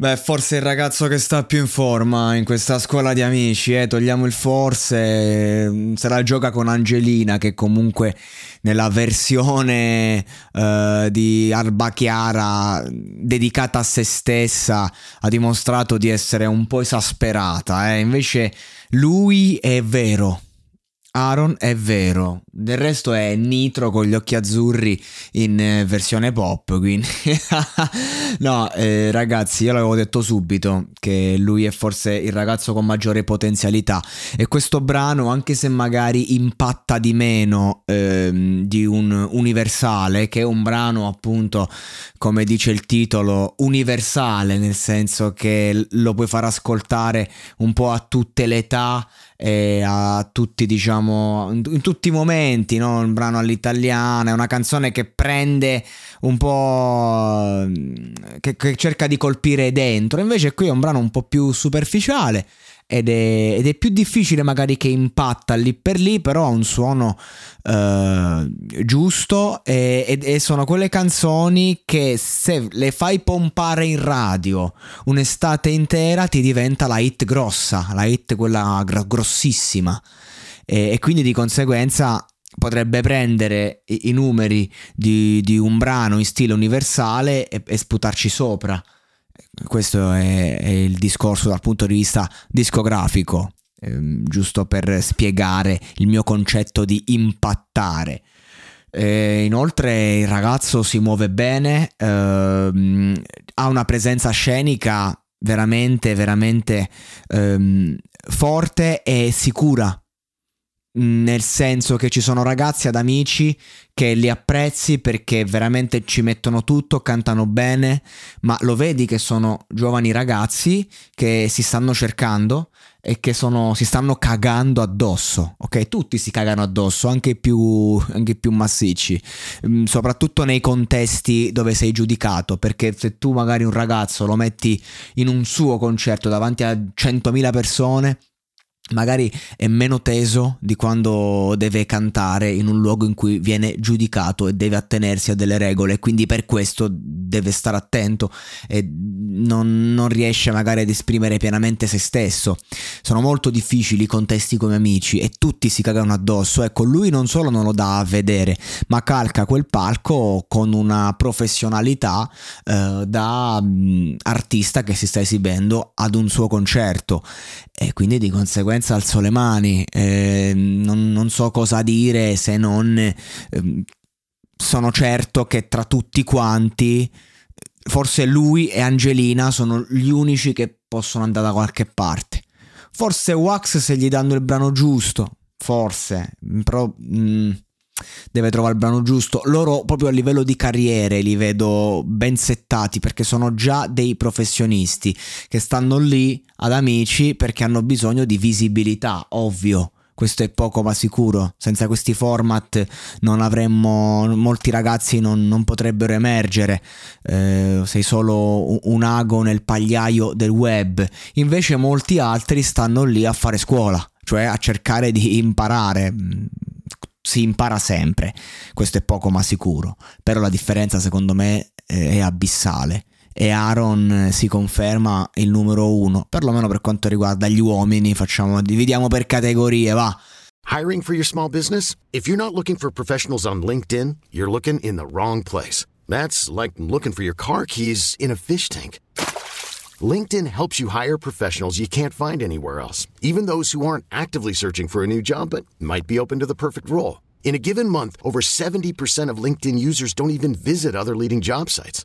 Beh, forse il ragazzo che sta più in forma in questa scuola di amici, eh, togliamo il forse, se la gioca con Angelina che comunque nella versione eh, di Alba Chiara dedicata a se stessa ha dimostrato di essere un po' esasperata, eh. invece lui è vero, Aaron è vero, del resto è Nitro con gli occhi azzurri in eh, versione pop, quindi no, eh, ragazzi, io l'avevo detto subito che lui è forse il ragazzo con maggiore potenzialità. E questo brano, anche se magari impatta di meno ehm, di un universale, che è un brano appunto, come dice il titolo, universale, nel senso che lo puoi far ascoltare un po' a tutte le età e a tutti, diciamo, in tutti i momenti, no? un brano all'italiana, è una canzone che prende un po'... Che, che cerca di colpire dentro, invece qui è un brano un po' più superficiale ed è, ed è, più difficile magari che impatta lì per lì, però ha un suono uh, giusto e, e, sono quelle canzoni che se le fai pompare in radio un'estate intera ti diventa la hit grossa, la hit quella grossissima. E, e quindi di conseguenza potrebbe prendere i, i numeri di, di, un brano in stile universale e, e sputarci sopra questo è, è, il discorso dal punto di vista discografico, ehm, giusto per spiegare il mio concetto di impattare. E inoltre il ragazzo si muove bene, ehm, ha una presenza scenica veramente, veramente ehm, forte e sicura nel senso che ci sono ragazzi ad amici che li apprezzi perché veramente ci mettono tutto, cantano bene, ma lo vedi che sono giovani ragazzi che si stanno cercando e che sono, si stanno cagando addosso, ok? Tutti si cagano addosso, anche i più, anche più massicci, mm, soprattutto nei contesti dove sei giudicato, perché se tu magari un ragazzo lo metti in un suo concerto davanti a 100.000 persone, magari è meno teso di quando deve cantare in un luogo in cui viene giudicato e deve attenersi a delle regole, quindi per questo deve stare attento e non, non riesce magari ad esprimere pienamente se stesso. Sono molto difficili i contesti come amici e tutti si cagano addosso. Ecco, lui non solo non lo dà a vedere, ma calca quel palco con una professionalità eh, da mh, mm, artista che si sta esibendo ad un suo concerto e quindi di conseguenza alzo le mani, eh, non, non, so cosa dire se non eh, sono certo che tra tutti quanti, forse lui e Angelina sono gli unici che possono andare da qualche parte. Forse Wax se gli danno il brano giusto, forse, però... Mm, deve trovare il brano giusto. Loro proprio a livello di carriere li vedo ben settati perché sono già dei professionisti che stanno lì ad amici perché hanno bisogno di visibilità, ovvio. Questo è poco ma sicuro. Senza questi format non avremmo. molti ragazzi non, non potrebbero emergere. Eh, sei solo un ago nel pagliaio del web. Invece molti altri stanno lì a fare scuola, cioè a cercare di imparare si impara sempre, questo è poco ma sicuro, però la differenza secondo me è abissale. E Aaron si conferma il numero uno, perlomeno per quanto riguarda gli uomini, facciamo, dividiamo per categorie, va. Hiring for your small business? If you're not looking for professionals on LinkedIn, you're looking in the wrong place. That's like looking for your car keys in a fish tank. LinkedIn helps you hire professionals you can't find anywhere else, even those who aren't actively searching for a new job but might be open to the perfect role. In a given month, over 70% of LinkedIn users don't even visit other leading job sites.